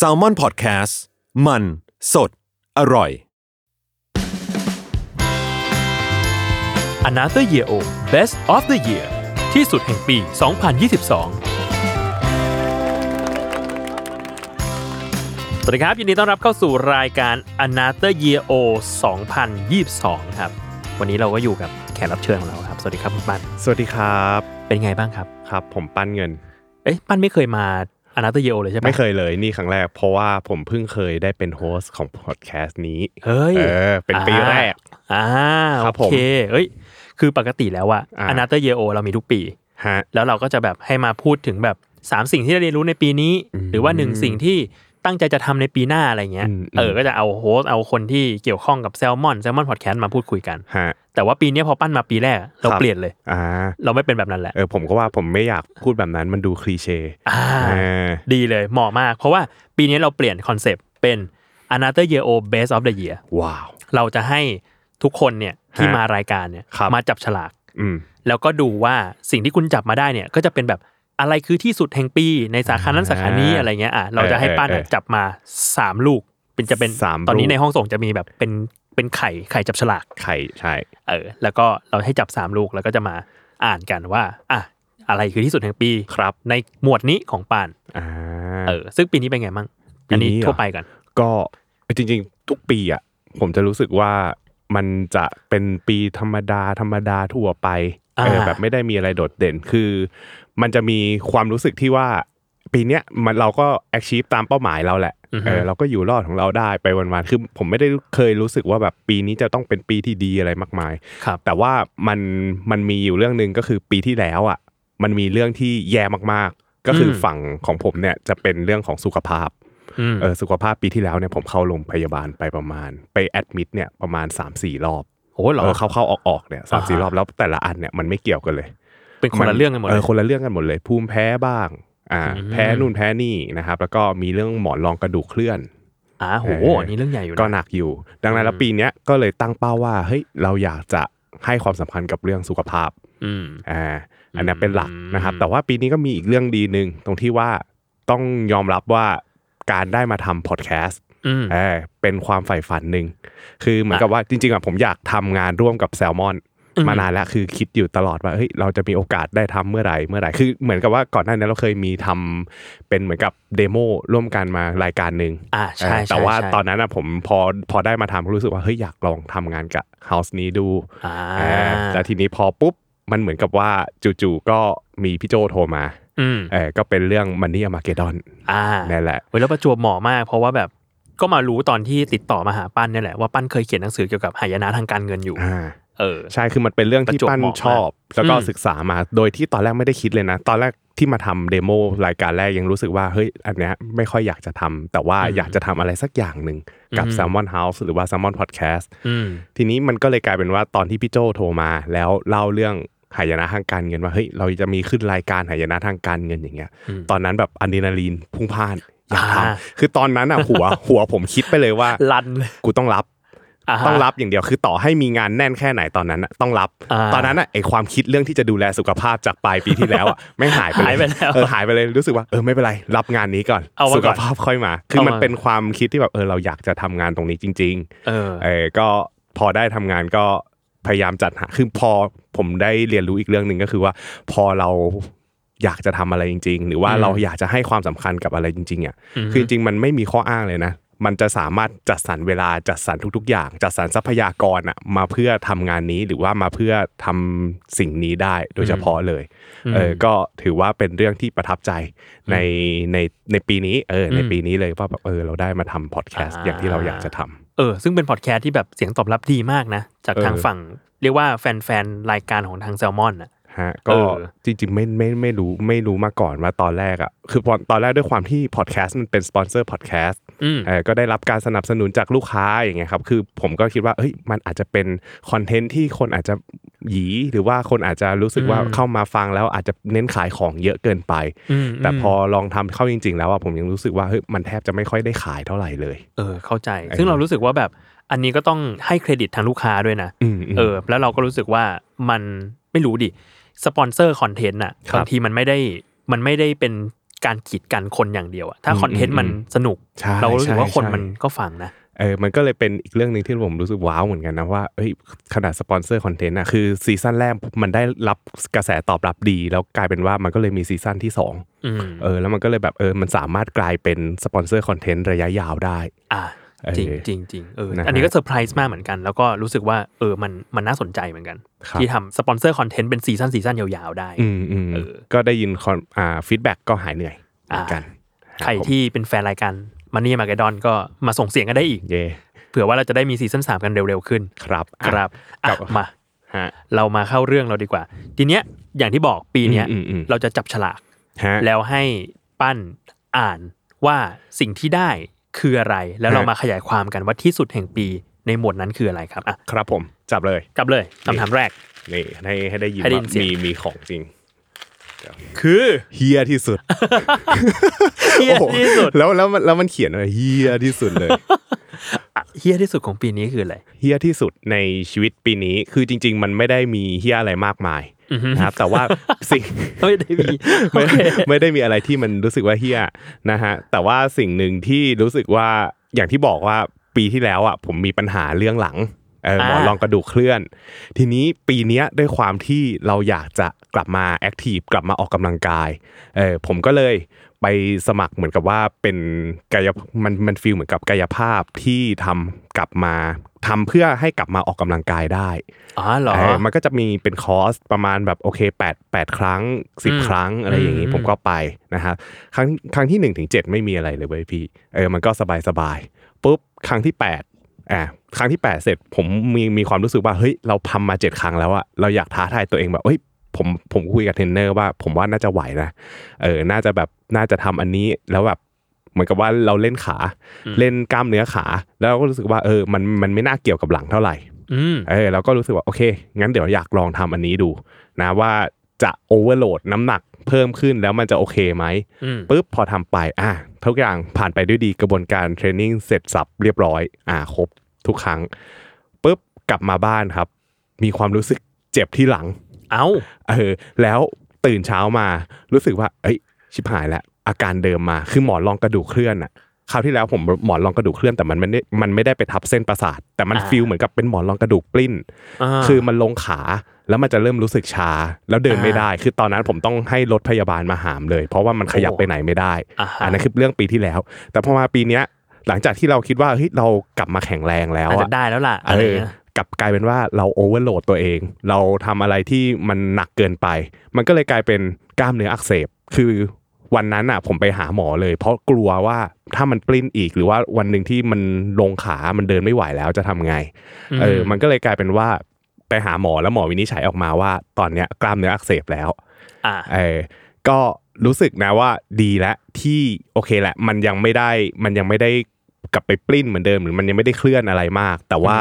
s a l ม o n PODCAST มัน สด อร่อย Another Year O Best of the Year ที่สุดแห่งปี 2022สวัสดีครับ ยินดีต้อนรับเข้าสู่รายการ Another Year O 2022 ครับ วันนี้เราก็อยู่กับแขกรับเชิญของเราครับ สวัสดีครับคุณปั้นสวัสดีครับ เป็นไงบ้างครับ ครับ ผมปั้นเงิน เอ๊ะปั้นไม่เคยมา Another Year O เลยใช่ปะไม่เคยเลยนี่ครั้งแรก เพราะว่าผมเพิ่งเคยได้เป็น host ของพอดแคสต์นี้เฮ้ยเออเป็นปีแรกอ่าครับโอเคเอ้ยคือปกติแล้วอะอ่า Another Year O เรามีทุกปีฮะแล้วเราก็จะแบบให้มาพูดถึงแบบสามสิ่งที่เราเรียนรู้ในปีนี้อืมหรือว่าหนึ่งสิ่งที่ ตั้งใจจะทำในปีหน้าอะไรเงี้ยอืมเออ ก็จะเอา host เอาคนที่เกี่ยวข้องกับแซลมอนแซลมอนพอดแคสต์มาพูดคุยกันฮะแต่ว่าปีเนี้ยพอปั้นมาปีแรก เราครับเปลี่ยนเลยอ่าเราไม่เป็นแบบนั้นแหละ เออผมก็ว่าผมไม่อยากพูดแบบนั้นมันดู cliché อ่าเออดีเลยเหมาะมาก เพราะว่าปีนี้เราเปลี่ยนคอนเซปต์เป็น another year o best of the year ว้าว เราจะให้ทุกคนเนี่ยที่ฮะมารายการเนี่ยครับมาจับฉลากอืมแล้วก็ดูว่าสิ่งที่คุณจับมาได้เนี่ยก็จะเป็นแบบ อะไรคือที่สุดแห่งปีในสาขานั้นสาขานี้อะไรเงี้ยอะเราจะให้ปั้นอะเออเออจับมาสามลูกเป็นจะเป็นสามตอนนี้ลูกในห้องส่งจะมีแบบเป็นเป็นไข่ไข่จับฉลากไข่ใช่เออแล้วก็เราให้จับสามลูกแล้วก็จะมาอ่านกันว่าอะอะไรคือที่สุดแห่งปีครับ ในหมวดนี้ของปานอ่าเออ ซึ่งปีนี้เป็นไงมั่งปีอันนี้นี้เหรอทั่วไปกัน ก็จริง ๆ ทุกปีอะผมจะรู้สึกว่ามันจะเป็นปีธรรมดาธรรมดาทั่วไปเอออ่าแบบไม่ได้มีอะไรโดดเด่นคือ มันจะมีความรู้สึกที่ว่า ปีเนี้ยมันเราก็ achieve ตามเป้าหมายเราแหละอือฮึเออเราก็อยู่รอดของเราได้ไปวันๆคือผมไม่ได้เคยรู้สึกว่าแบบปีนี้จะต้องเป็นปีที่ดีอะไรมากมายครับแต่ว่ามันมันมีอยู่เรื่องหนึ่งก็คือปีที่แล้วอะมันมีเรื่องที่แย่มากๆ ก็คืออมฝั่งของผมเนี่ยจะเป็นเรื่องของสุขภาพอืมเออสุขภาพปีที่แล้วเนี่ยผมเข้าโรงพยาบาลไปประมาณ ไปแอดมิดเนี่ยประมาณ3ามสี่รอบโอ้เหรอเออเข้าเข้าออกออกเนี่ยสามสี่อ่าฮะรอบแล้วแต่ละอันเนี่ยมันไม่เกี่ยวกันเลย เป็นคนละเรื่องกันหมดเอเลอยคนละเรื่องกันหมดเลย ภูมิแพ้บ้างอ่าอืมแพ้นู่นแพ้นี่นะครับ แล้วก็มีเรื่องหมอนรองกระดูกเคลื่อนอ่าโหเอออัอันนี้เรื่องใหญ่อยู่นะก็หนักอยู่ ดังนั้นแล้วอืมปีเนี้ยก็เลยตั้งเป้าว่าเฮ้ยเราอยากจะให้ความสำคัญกับเรื่องสุขภาพอืมอ่าอันนี้เป็นหลักอืมนะครับ แต่ว่าปีนี้ก็มีอีกเรื่องดีหนึ่งตรงที่ว่าต้องยอมรับว่าการได้มาทำพอดแคสต์อืมเออเป็นความใฝ่ฝันหนึ่งคือเหมือนกับว่าจริงๆอะผมอยากทำงานร่วมกับแซลมอนอื มมานานแล้วคือคิดอยู่ตลอดว่าเฮ้ยเราจะมีโอกาสได้ทำเมื่อไหร่เมื่อไหร่คือเหมือนกับว่าก่อนหน้านี้เราเคยมีทำเป็นเหมือนกับ demo ร่วมกันมารายการหนึ่งอ่าใช่เออใช่แต่ว่าใช่ตอนนั้นอะผมพอพอได้มาทำก็รู้สึกว่าเฮ้ยอยากลองทำงานกับ house นี้ดูอ่าเออแล้วทีนี้พอปุ๊บมันเหมือนกับว่าจู่ๆก็มีพี่โจโทรมาอืมเออก็เป็นเรื่องมันนี่มาเกดอนอ่านั่นแหละเว้ยแล้วประจวบเหมาะมาก เพราะว่าแบบก็มารู้ตอนที่ติดต่อมาหาปั้นเนี่ยแหละว่าปั้นเคยเขียนหนังสือเกี่ยวกับหายนะทางการเงินอยู่อ่า เออใช่คือมันเป็นเรื่องที่ประจวบปั้นเหมาะชอบ แล้วก็อืมศึกษามาโดยที่ตอนแรกไม่ได้คิดเลยนะ ตอนแรกที่มาทำเดโมรายการแรกยังรู้สึกว่าเฮ้ยอันเนี้ยไม่ค่อยอยากจะทำแต่ว่าอืมอยากจะทำอะไรสักอย่างหนึ่งกับอืม Salmon House หรือว่า Salmon Podcast อืมทีนี้มันก็เลยกลายเป็นว่าตอนที่พี่โจโทรมาแล้วเล่าเรื่องหายนะทางการเงินว่าเฮ้ยเราจะมีขึ้นรายการหายนะทางการเงินอย่างเงี้ยอืมตอนนั้นแบบอะดรีนาลีนพุ่งพล่านอยากทอ่าำคือตอนนั้นอะหัวหัวผมคิดไปเลยว่าลันเลยกูต้องรับาฮะ ต้องรับอย่างเดียวคือต่อให้มีงานแน่นแค่ไหนตอนนั้นน่ะต้องรับอ่าตอนนั้นอะไอความคิดเรื่องที่จะดูแลสุขภาพจากปลายปีที่แล้วอะไม่หายไปเลหายไปแล้วเออหายไปเลยรู้สึกว่าเออไม่เป็นไรรับงานนี้ก่อนเอามาก่อนสุขภาพค่อยมา คือเอามัมันเป็นความคิดที่แบบเออเราอยากจะทำงานตรงนี้จริงเออๆเออก็พอได้ทำงานก็พยายามจัดหาคือพอผมได้เรียนรู้อีกเรื่องหนึ่งก็คือว่า พอเราอยากจะทำอะไรจริง ๆ หรือว่าอืมเราอยากจะให้ความสำคัญกับอะไรจริงๆอะมคือจริงๆมันไม่มีข้ออ้างเลยนะ มันจะสามารถจัดสรรเวลาจัดสรรทุกๆ อย่าง จัดสรรทรัพยากรอะมาเพื่อทำงานนี้หรือว่ามาเพื่อทำสิ่งนี้ได้โดยเฉพาะเลยอืมเออก็ถือว่าเป็นเรื่องที่ประทับใจในในในปีนี้เออในอืมปีนี้เลยว่าแบบเออเราได้มาทำพอดแคสต์อ่าอย่างที่เราอยากจะทำเออซึ่งเป็นพอดแคสต์ที่แบบเสียงตอบรับดีมากนะ จากทางเออฝั่ง เรียกว่าแฟนๆรายการของทางแซลมอนอะฮะก็เออจริงๆไม่ไม่ไม่รู้ไม่รู้มาก่อนว่าตอนแรกอะคือตอนตอนแรกด้วยความที่พอดแคสต์มันเป็น sponsored podcast อืมเออ ก็ได้รับการสนับสนุนจากลูกค้าอย่างเงี้ยครับคือผมก็คิดว่าเฮ้ยมันอาจจะเป็น content ที่คนอาจจะหยีหรือว่าคนอาจจะรู้สึกว่าอืมเข้ามาฟังแล้วอาจจะเน้นขายของเยอะเกินไปอืมแต่พอลองทำเข้าจริง ๆ แล้วอะผมยังรู้สึกว่าเฮ้ยมันแทบจะไม่ค่อยได้ขายเท่าไหร่เลย เออเข้าใจ ซึ่งเรารู้สึกว่าแบบอันนี้ก็ต้องให้เครดิตทางลูกค้าด้วยนะอืมมเออ แล้วเราก็รู้สึกว่ามันไม่รู้ดิ sponsored content อะครับบางทีมันไม่ได้มันไม่ได้เป็น การกีดกันคนอย่างเดียวอะถ้าอืม content มันอืมสนุกใช่เรารู้สึกว่าใช่คนใช่มันก็ฟังนะเออมันก็เลยเป็นอีกเรื่องหนึ่งที่ผมรู้สึกว้าวเหมือนกันนะว่าเอ้ยขนาด sponsored content อะคือ season แรกมันได้รับกระแสตอบรับดี แล้วกลายเป็นว่ามันก็เลยมี season ที่สองอืมเออแล้วมันก็เลยแบบเออมันสามารถกลายเป็น sponsor content ระยะยาวได้อ่าเออ จริงจริงจริงเออนะฮะอันนี้ก็เซอร์ไพรส์มากเหมือนกัน แล้วก็รู้สึกว่าเออมันมันน่าสนใจเหมือนกันครับที่ทำ sponsor content เป็น season season ยาวๆได้อืมอืมเออก็ได้ยินคอนอ่า feedback ก็หายเหนื่อยเหมือนกัน ใครที่เป็นแฟนรายการมันนี่มาเกดอนก็มาส่งเสียงกันได้อีกเย่เผื่อว่าเราจะได้มี season สามกันเร็วๆขึ้น ครับคอะรับอะกลับมาฮะเรามาเข้าเรื่องเราดีกว่า ทีเนี้ยอย่างที่บอกปีเนี้ยอืมอืมอืมเราจะจับฉลากฮะแล้วให้ปั้นอ่านว่าสิ่งที่ได้ คืออะไร แล้วเราฮะมาขยายความกันว่าที่สุดแห่งปีในหมวดนั้นคืออะไรครับอะครับผมจับเลยกลับเลยคำถามแรกนี่ให้ให้ได้ยินให้ได้ยิว่านเสียงมีมีของจริง คือเฮียที่สุดเฮียโอ้โหที่สุดแล้วแล้วมันแล้วมันเขียนว่าเฮียที่สุดเลยอะเฮียที่สุดของปีนี้คืออะไรเฮียที่สุดในชีวิตปีนี้คือจริง ๆ มันไม่ได้มีเฮียอะไรมากมายอือฮึ นะครับแต่ว่าสิ่งไม่ได้มีโอไม่เคไม่ได้มีอะไรที่มันรู้สึกว่าเฮียนะฮะแต่ว่าสิ่งหนึ่งที่รู้สึกว่าอย่างที่บอกว่าปีที่แล้วอะผมมีปัญหาเรื่องหลังเออหมอนรองกระดูกเคลื่อน ทีนี้ปีเนี้ยด้วยความที่เราอยากจะ กลับมาแอคทีฟกลับมาออกกำลังกายเออผมก็เลยไปสมัครเหมือนกับว่าเป็นกายมันมันฟีลเหมือนกับกายภาพที่ทำกลับมาทำเพื่อให้กลับมาออกกำลังกายได้อ๋อเหรอเออมันก็จะมีเป็นคอร์สประมาณแบบโอเค8 8 ครั้งอืม10 ครั้งอะไรอย่างนี้อืมผมก็ไปนะฮะครั้งครั้งที่1ถึง7ไม่มีอะไรเลยเว้ยพี่เออมันก็สบายสบายปุ๊บครั้งที่ 8อะครั้งที่ 8 เสร็จผมมีมีความรู้สึกว่าเฮ้ยเราทำมา 7 ครั้งแล้วอะเราอยากท้าทายตัวเองแบบเฮ้ย ผมผมคุยกับเทรนเนอร์ว่าผมว่าน่าจะไหวนะเออน่าจะแบบน่าจะทำอันนี้แล้วแบบเหมือนกับว่าเราเล่นขาเล่นกล้ามเนื้อขา แล้วเราก็รู้สึกว่าเออมันมันไม่น่าเกี่ยวกับหลังเท่าไหร่อืมเออเราก็รู้สึกว่าโอเค งั้นเดี๋ยวอยากลองทำอันนี้ดู นะว่าจะ overload น้ำหนักเพิ่มขึ้นแล้วมันจะโอเคไหมอืมปุ๊บพอทำไปอะทุกอย่างผ่านไปด้วยดีกระบวนการ training เสร็จสับเรียบร้อย อ่าครบทุกครั้งปุ๊บกลับมาบ้านครับ มีความรู้สึกเจ็บที่หลัง เอ้าเออแล้วตื่นเช้ามารู้สึกว่าเอ้ยชิบหายแล้วอาการเดิมมาคือหมอนรองกระดูกเคลื่อนอะคราวที่แล้วผมหมอนรองกระดูกเคลื่อนแต่มันไม่ได้มันไม่ได้ไปทับเส้นประสาท แต่มันอ่าฟีลเหมือนกับเป็นหมอนรองกระดูกปลิ้นาคือมันลงขาแล้วมันจะเริ่มรู้สึกชา แล้วเดินไม่ได้ คือตอนนั้นผมต้องให้รถพยาบาลมาหามเลย เพราะว่ามันขยับโอ้ไปไหนไม่ได้อ่าฮะอันนั้นคือเรื่องปีที่แล้ว แต่พอมาปีเนี้ยหลังจากที่เราคิดว่าเฮ้ยเรากลับมาแข็งแรงแล้วอาจอะจะได้แล้วล่ะอะไรเออเงี้ย กลับกลายเป็นว่าเราโอเวอร์โหลดตัวเอง เราทำอะไรที่มันหนักเกินไป มันก็เลยกลายเป็นกล้ามเนื้ออักเสบ คือวันนั้นอะผมไปหาหมอเลย เพราะกลัวว่าถ้ามันปลิ้นอีกหรือว่าวันหนึ่งที่มันลงขามันเดินไม่ไหวแล้วจะทำไงเออมันก็เลยกลายเป็นว่าไปหาหมอแล้วหมอวินิจฉัยออกมาว่า ตอนเนี้ยกล้ามเนื้ออักเสบแล้วอ่าเออก็รู้สึกนะว่าดีแล้วที่โอเคแหละ มันยังไม่ได้มันยังไม่ได้ กลับไปปลิ้นเหมือนเดิมหรือมันยังไม่ได้เคลื่อนอะไรมาก แต่ว่า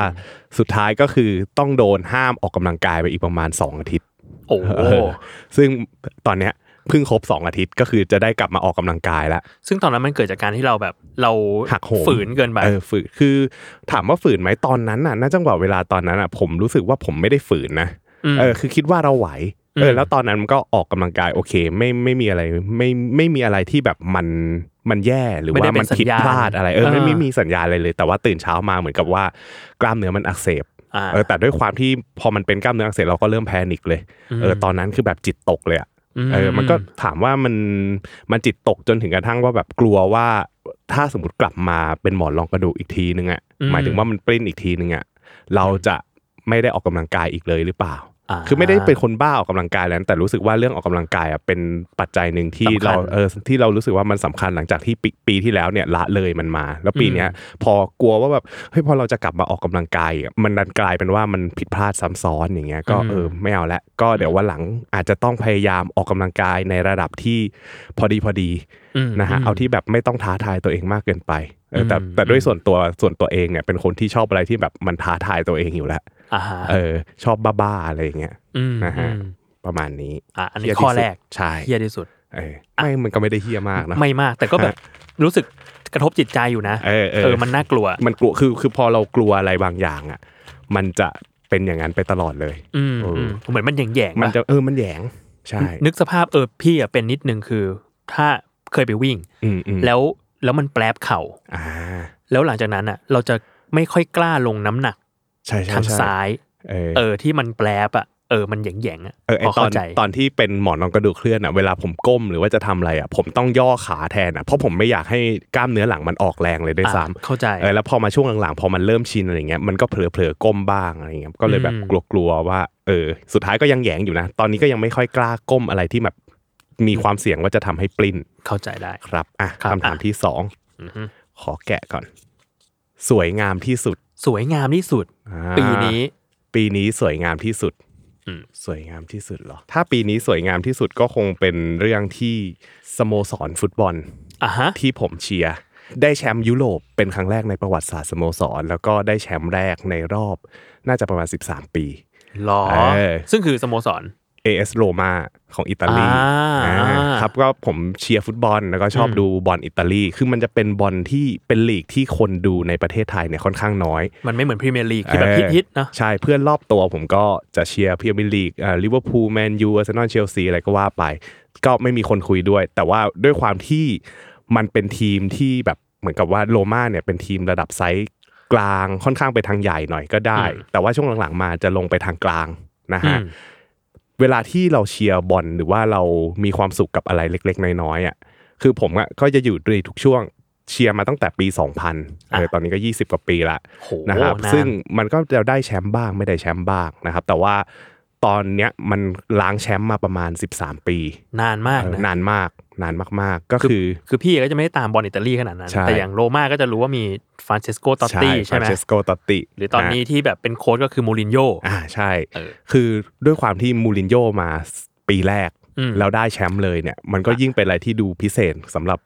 สุดท้ายก็คือต้องโดนห้ามออกกำลังกายไปอีกประมาณ2อาทิตย์โอ้โหเออซึ่งตอนเนี้ยเพิ่งครบ2อาทิตย์ก็คือจะได้กลับมาออกกำลังกายแล้ว ซึ่งตอนนั้นมันเกิดจากการที่เราแบบเราหักโหมฝืนเกินไปเออฝืนคือถามว่าฝืนไหมตอนนั้นน่ะณจังหวะเวลาตอนนั้นอะ ผมรู้สึกว่าผมไม่ได้ฝืนนะมเออคือคิดว่าเราไหวเออือมแล้วตอนนั้นมันก็ออกกำลังกายโอเค ไม่ไม่มีอะไรไม่ไม่มีอะไรที่แบบมัน มันแย่หรือไม่ได้ว่าเป็นมันผิดสัญญาณพลาดอะไรเออไม่เออไม่มีสัญญาณอะไรเลย แต่ว่าตื่นเช้ามาเหมือนกับว่ากล้ามเนื้อมันอักเสบอ่าเออแต่ด้วยความที่พอมันเป็นกล้ามเนื้ออักเสบเราก็เริ่มแพนิคเลยเออตอนนั้นคือแบบจิตตกเลยอะมเออมันก็ถามว่ามันมันจิตตกจนถึงกระทั่งว่าแบบกลัวว่าถ้าสมมติกลับมาเป็นหมอนรองกระดูกอีกทีนึงอะอืมหมายถึงว่ามันปริ้นอีกทีนึงอะเราจะไม่ได้ออกกำลังกายอีกเลยหรือเปล่าา คือไม่ได้เป็นคนบ้าออกกำลังกายแล้ว แต่รู้สึกว่าเรื่องออกกำลังกายอะเป็นปัจจัยหนึ่งที่สำคัญเราเออที่เรารู้สึกว่ามันสำคัญหลังจากที่ปีปีที่แล้วเนี่ยละเลยมันมา แล้วปีเนี้ยพอกลัวว่าแบบเฮ้ยพอเราจะกลับมาออกกำลังกายอะมันดันกลายเป็นว่ามันผิดพลาดซ้ำซ้อนอย่างเงี้ยก็อืมเออไม่เอาละก็เดี๋ยววันหลังอาจจะต้องพยายามออกกำลังกายในระดับที่พอดีพอดีมนะฮะมเอาที่แบบไม่ต้องท้าทายตัวเองมากเกินไปเออแต่อืมแต่ด้วยส่วนตัวส่วนตัวเองเนี่ยเป็นคนที่ชอบอะไรที่แบบมันท้าทายตัวเองอยู่แล้วอ่าฮะ เออ ชอบบ้าๆอะไรอย่างเงี้ยมนะฮะอืมประมาณนี้อะอันนี้เหี้ยข้อที่สุดแรกใช่เฮียที่สุดเออไม่มันก็ไม่ได้เฮี้ยมากนะไม่มาก แต่ก็แบบรู้สึกกระทบจิตใจอยู่นะเออเออเออมันน่ากลัว มันกลัวคือคือพอเรากลัวอะไรบางอย่างอะ มันจะเป็นอย่างนั้นไปตลอดเลย อืมเอออืมเหมือนมันแยงๆมันปะจะเออมันแหยงใช่นึกสภาพเออพี่อะเป็นนิดนึงคือ ถ้าเคยไปวิ่งอืมอืมแล้วแล้วมันแปรบเข่าอ่าแล้วหลังจากนั้นอะ เราจะไม่ค่อยกล้าลงน้ำหนัก ใช่ใช่ทางใช่ซ้าย เออเออที่มันแปรบอะเออมันแหย่งๆอะเออไอพอตอเข้านใจตอนที่เป็นหมอนรองกระดูกเคลื่อนอะเวลาผมก้มหรือว่าจะทำอะไรอะผมต้องย่อขาแทนอะเพราะผมไม่อยากให้กล้ามเนื้อหลังมันออกแรงเลยด้วยอะซ้เข้าใจำเออแล้วพอมาช่วงหลังๆพอมันเริ่มชินอะไรเงี้ยมันก็เผลอๆก้มบ้างอะไรเงี้ยก็เลยแบบอืมกลัวๆว่าเออสุดท้ายก็ยังแหยงอยู่นะ ตอนนี้ก็ยังไม่ค่อยกล้าก้มอะไรที่แบบมีความเสี่ยงว่าจะทำให้ปลิ้นเข้าใจได้ครับอะครับคำถามอะที่สองอือฮึขอแกะก่อน สวยงามที่สุด สวยงามที่สุดอ่าปีนี้ ปีนี้สวยงามที่สุดอืมสวยงามที่สุดเหรอ ถ้าปีนี้สวยงามที่สุดก็คงเป็นเรื่องที่สโมสรฟุตบอลอะฮะที่ผมเชียร์ได้แชมป์ยุโรปเป็นครั้งแรกในประวัติศาสตร์สโมสร แล้วก็ได้แชมป์แรกในรอบ น่าจะประมาณ 13 ปีหรอเออซึ่งคือสโมสร AS โรมาของอิตาลีอ่าอ่าครับก็ผมเชียร์ฟุตบอลแล้วก็ชอบอืมดูบอลอิตาลีคือมันจะเป็นบอลที่เป็นลีกที่คนดูในประเทศไทยเนี่ยค่อนข้างน้อย มันไม่เหมือนพรีเมียร์ลีกที่แบบเออฮิตๆเนอะใช่เพื่อนรอบตัวผมก็จะเชียร์พรีเมียร์ลีกอ่าลิเวอร์พูลแมนยูอาร์เซนอลเชลซีอะไรก็ว่าไป ก็ไม่มีคนคุยด้วย แต่ว่าด้วยความที่มันเป็นทีมที่แบบเหมือนกับว่าโรม่าเนี่ยเป็นทีมระดับไซส์กลางค่อนข้างไปทางใหญ่หน่อยก็ได้ แต่ว่าช่วงหลังๆมาจะลงไปทางกลางนะอืฮะม เวลาที่เราเชียร์บอลหรือว่าเรามีความสุขกับอะไรเล็ก ๆ น้อยๆอะคือผมอะก็จะอยู่ในทุกช่วงเชียร์มาตั้งแต่ปี 2000เออตอนนี้ก็ 20 กว่าปีละโหนะครับนานซึ่งมันก็จะได้แชมป์บ้างไม่ได้แชมป์บ้างนะครับ แต่ว่า ตอนเนี้ยมันล้างแชมป์มาประมาณ 13 ปี นานมากเออนะนานมากนานมากๆ ก็คือคือพี่ก็จะไม่ได้ตามบอลอิตาลีขนาดนั้นใช่แต่อย่างโรม่าก็จะรู้ว่ามีฟรานเชสโกตอตติใช่ไหมฟรานเชสโกตอตติหรือตอนนี้ที่แบบเป็นโค้ชก็คือมูรินโญ่อ่าใช่เออคือด้วยความที่มูรินโญ่มาปีแรกอืมแล้วได้แชมป์เลยเนี่ยมันก็ยิ่งเป็นอะไรที่ดูพิเศษสำหรับ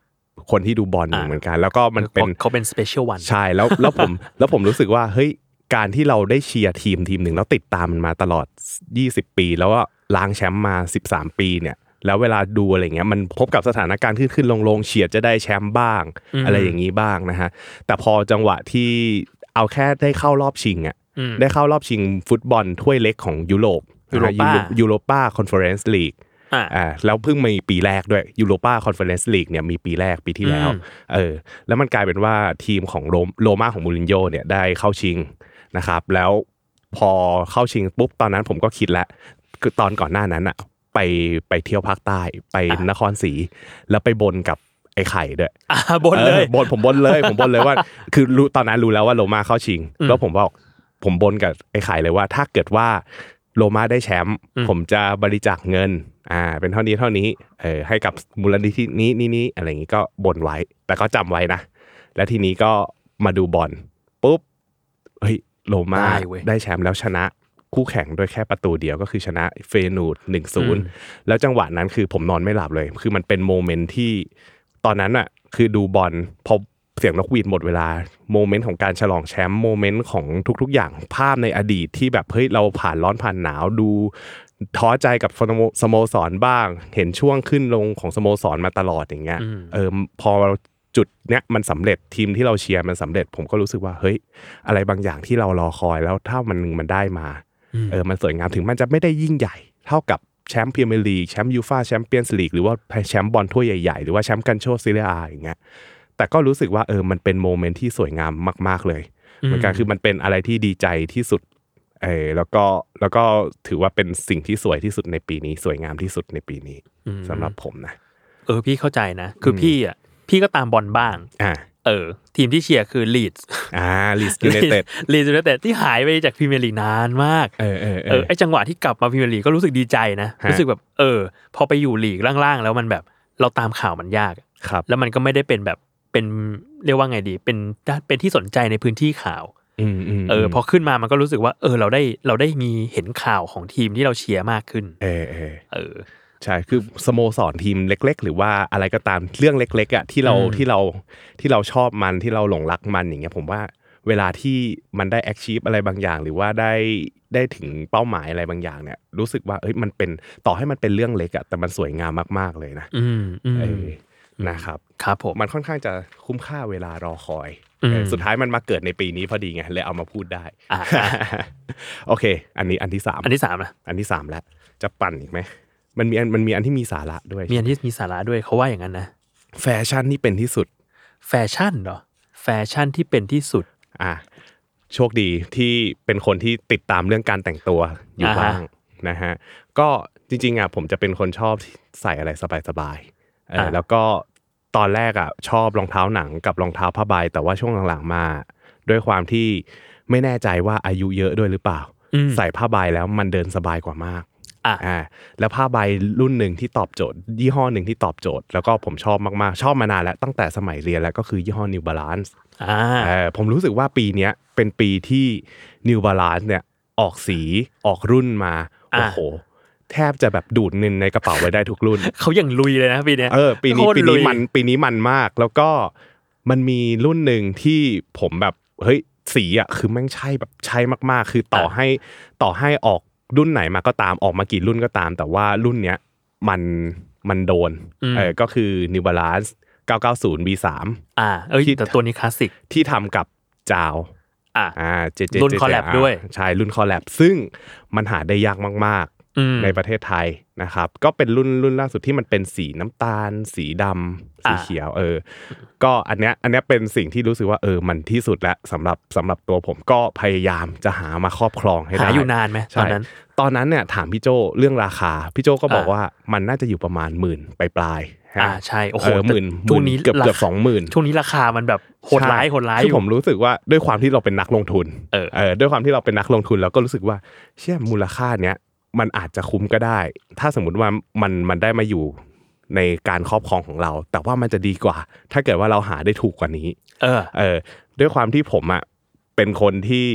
คนที่ดูบอลอ่าเหมือนกัน แล้วก็มันเป็นเขาเป็น Special One ใช่แล้วแล้วผมแล้วผมรู้สึกว่าเฮ้ย การที่เราได้เชียร์ทีมทีมหนึ่งแล้วติดตามมันมาตลอด 20 ปี แล้วก็ร้างแชมป์มา 13 ปีเนี่ย แล้วเวลาดูอะไรเงี้ยมันพบกับสถานการณ์ขึ้นขึ้นลงลงเฉียดจะได้แชมป์บ้างอืมอะไรอย่างนี้บ้างนะฮะแต่พอจังหวะที่เอาแค่ได้เข้ารอบชิงอะอืมได้เข้ารอบชิงฟุตบอลถ้วยเล็กของยุโรป Europa ยูโรป้าคอนเฟอเรนซ์ลีกอ่าอ่าแล้วเพิ่งมีปีแรกด้วยยูโรป้าคอนเฟอเรนซ์ลีกเนี่ยมีปีแรกปีที่แล้วอืมเออแล้วมันกลายเป็นว่าทีมของโรมโรม่าของมูรินโญ่เนี่ยได้เข้าชิง นะครับ แล้วพอเข้าชิงปุ๊บตอนนั้นผมก็คิดแล้วคือตอนก่อนหน้านั้นอะไปไปเที่ยวภาคใต้ไปนครศรีแล้วไปบนกับไอ้ไข่ด้วยอ่าบนเลยออบนผมบนเลยผมบนเลยว่า คือรู้ตอนนั้นรู้แล้วว่าโรม่าเข้าชิงอืมแล้วผมบอกผมบนกับไอ้ไข่เลยว่า ถ้าเกิดว่าโรม่าได้แชมป์อืมผมจะบริจาคเงิน อ่า เป็นเท่านี้เท่านี้เออให้กับมูลนิธินี้นี้นี้อะไรอย่างงี้ก็บนไว้ แต่ก็จำไว้นะ แล้วทีนี้ก็มาดูบอลปุ๊บเฮ้ย โรม่าได้เว้ยได้แชมป์แล้วชนะคู่แข่งด้วยแค่ประตูเดียวก็คือชนะเฟเยนูร์ดหนึ่งศูอืนมแล้วจังหวะนั้นคือผมนอนไม่หลับเลย คือมันเป็น moment ที่ตอนนั้นอะคือดูบอลพอเสียงนกหวีดหมดเวลา moment ของการฉลองแชมป์ moment ของทุกๆ อย่างภาพในอดีตที่แบบเฮ้ยเราผ่านร้อนผ่านหนาวดูท้อใจกับสโมสโมสรบ้าง เห็นช่วงขึ้นลงของสโมสรมาตลอดอย่างเงี้ยอืมเออพอ จุดเนี้ยมันสำเร็จทีมที่เราเชียร์มันสำเร็จ ผมก็รู้สึกว่าเฮ้ย อะไรบางอย่างที่เรารอคอยแล้วถ้ามันหนึ่งมันได้มาอืมเออมันสวยงามถึงมันจะไม่ได้ยิ่งใหญ่ เท่ากับแชมป์พรีเมียร์ลีกแชมป์ยูฟาแชมเปี้ยนส์ลีกหรือว่าแชมป์บอลถ้วยใหญ่ๆ หรือว่าแชมป์กัลโช่เซเรียอาอย่างเงี้ยแต่ก็รู้สึกว่าเออมันเป็น moment ที่สวยงามมาก ๆเลยเหมือนกันคือมันเป็นอะไรที่ดีใจที่สุดเออแล้วก็แล้วก็ถือว่าเป็นสิ่งที่สวยที่สุดในปีนี้ สวยงามที่สุดในปีนี้อืมสำหรับผมนะ เออพี่เข้าใจนะ คือพี่อะ พี่ก็ตามบอลบ้างอ่าเออ ทีมที่เชียร์คือลีดส์อ่าลีดส์ยูไนเต็ดลีดส์ยูไนเต็ดที่หายไปจากพรีเมียร์ลีกนานมากเออเออเออเออไอ้จังหวะที่กลับมาพรีเมียร์ลีกก็รู้สึกดีใจนะฮะรู้สึกแบบเออ พอไปอยู่ลีกล่างๆ แล้วมันแบบเราตามข่าวมันยากครับแล้วมันก็ไม่ได้เป็นแบบเป็นเรียกว่าไงดี เป็นเป็นที่สนใจในพื้นที่ข่าวอืมอืมเออพอขึ้นมามันก็รู้สึกว่า เออ เราได้เราได้มีเห็นข่าวของทีมที่เราเชียร์มากขึ้น เออเออเออ ใช่คือสโมสรทีมเล็ก ๆ หรือว่าอะไรก็ตามเรื่องเล็กๆอะที่เราอืมที่เราที่เราชอบมันที่เราหลงรักมันอย่างเงี้ยผมว่าเวลาที่มันได้ achieve อะไรบางอย่าง หรือว่าได้ได้ถึงเป้าหมายอะไรบางอย่างเนี่ย รู้สึกว่าเอ้ยมันเป็นต่อให้มันเป็นเรื่องเล็กอะแต่มันสวยงามมากๆเลยนะอืมอืมเออนะครับครับผมมันค่อนข้างจะคุ้มค่าเวลารอคอยอืมเออสุดท้ายมันมาเกิดในปีนี้พอดีไงเลยเอามาพูดได้อ่าโอเค อันนี้อันที่สามอันที่สามนะอันที่สามแล้วจะปั่นอีกไหม มันมีอันมันมีอันที่มีสาระด้วยมีอันที่มีสาระด้วยเขาว่าอย่างนั้นนะแฟชั่นที่เป็นที่สุด แฟชั่นเหรอแฟชั่นที่เป็นที่สุด อะโชคดีที่เป็นคนที่ติดตามเรื่องการแต่งตัวอยู่อ่าฮะบ้างนะฮะก็จริงๆอะผมจะเป็นคนชอบใส่อะไรสบายๆเออแล้วก็ตอนแรกอะชอบรองเท้าหนังกับรองเท้าผ้าใบแต่ว่าช่วงหลังๆมา ด้วยความที่ไม่แน่ใจว่าอายุเยอะด้วยหรือเปล่าอืมใส่ผ้าใบแล้วมันเดินสบายกว่ามาก อะอ่าแล้วผ้าใบรุ่นหนึ่งที่ตอบโจทย์ ยี่ห้อหนึ่งที่ตอบโจทย์ แล้วก็ผมชอบมากๆ ชอบมานานแล้วตั้งแต่สมัยเรียนแล้วก็คือยี่ห้อ New Balance อ่าเออผมรู้สึกว่าปีเนี้ยเป็นปีที่ New Balance เนี่ยออกสีออกรุ่นมาอะโอ้โหแทบจะแบบดูดเงินในกระเป๋าไว้ได้ทุกรุ่น เขาอย่างลุยเลยนะปีเนี้ยเออปีนี้โคตรปีลุนี้ยมันปีนี้มันมาก แล้วก็มันมีรุ่นหนึ่งที่ผมแบบเฮ้ยสีอะคือแม่งใช่แบบใช่มากๆ คือต่อให้ต่อให้ออก รุ่นไหนมาก็ตามออกมากี่รุ่นก็ตาม แต่ว่ารุ่นเนี้ยมันมันโดนอืมเออก็คือ New Balance 990 V3 อ่าเอ้ยที่แต่ตัวนี้คลาสสิกที่ทำกับจาวอ่าอ่าเจเจรุ่น collab ด้วยใช่รุ่นคอลแลบซึ่งมันหาได้ยากมากอืมๆ ในประเทศไทยนะครับ ก็เป็นรุ่นรุ่นล่าสุดที่มันเป็นสีน้ำตาล สีดำสีอ่าเขียว เออ ก็อันเนี้ยอันเนี้ยเป็นสิ่งที่รู้สึกว่าเออมันที่สุดแล้วสำหรับสำหรับตัวผมก็พยายามจะหามาครอบครองให้ได้หาอยู่นานไหมตใช่อนนั้น ตอนนั้นเนี่ยถามพี่โจเรื่องราคาพี่โจก็บอกอ่าว่ามันน่าจะอยู่ประมาณหมื่นปลายๆฮะอ่าใช่โอ้โหเออหมื่นช่วงนี้เกือบเกือบราคาสองหมื่นช่วงนี้ราคามันแบบโหดร้ายโหดร้ายอคือยู่ผมรู้สึกว่าด้วยความที่เราเป็นนักลงทุนเออด้วยความที่เราเป็นนักลงทุนเราก็รู้สึกว่าเชื่อมูลค่าเนี้ย มันอาจจะคุ้มก็ได้ ถ้าสมมติว่ามันมันได้มาอยู่ในการครอบครองของเรา แต่ว่ามันจะดีกว่า ถ้าเกิดว่าเราหาได้ถูกกว่านี้ เออ เออ ด้วยความที่ผมอะเป็นคนที่